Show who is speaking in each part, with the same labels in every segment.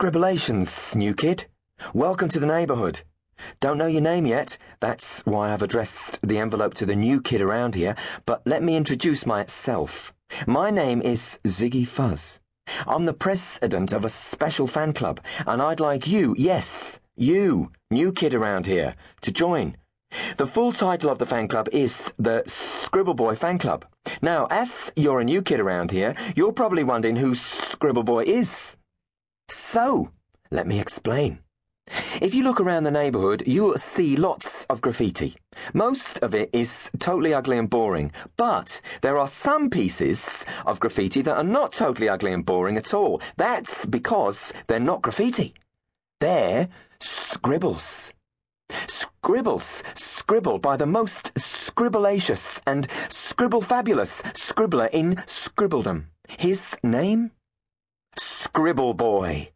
Speaker 1: Scribblations, new kid. Welcome to the neighbourhood. Don't know your name yet. That's why I've addressed the envelope to the new kid around here, but let me introduce myself. My name is Ziggy Fuzz. I'm the president of a special fan club, and I'd like you, yes, you, new kid around here, to join. The full title of the fan club is the Scribbleboy Fan Club. Now, as you're a new kid around here, you're probably wondering who Scribbleboy is. So, let me explain. If you look around the neighbourhood, you'll see lots of graffiti. Most of it is totally ugly and boring, but there are some pieces of graffiti that are not totally ugly and boring at all. That's because they're not graffiti. They're scribbles. Scribbles, scribbled by the most scribbleacious and scribble fabulous scribbler in scribbledom. His name? Scribbleboy.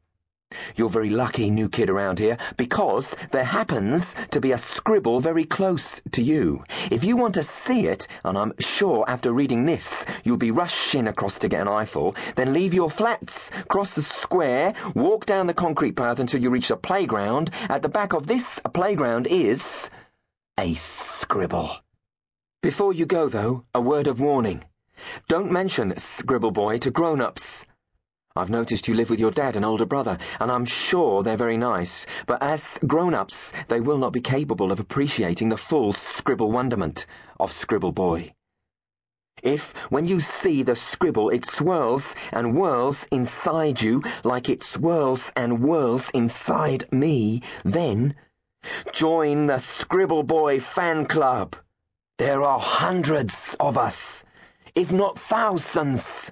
Speaker 1: You're very lucky, new kid around here, because there happens to be a scribble very close to you. If you want to see it, and I'm sure after reading this you'll be rushing across to get an eyeful, then leave your flats, cross the square, walk down the concrete path until you reach the playground. At the back of this playground is a scribble. Before you go, though, a word of warning. Don't mention Scribbleboy to grown-ups. I've noticed you live with your dad and older brother, and I'm sure they're very nice, but as grown-ups, they will not be capable of appreciating the full scribble wonderment of Scribbleboy. If, when you see the scribble, it swirls and whirls inside you like it swirls and whirls inside me, then join the Scribbleboy fan club. There are hundreds of us, if not thousands.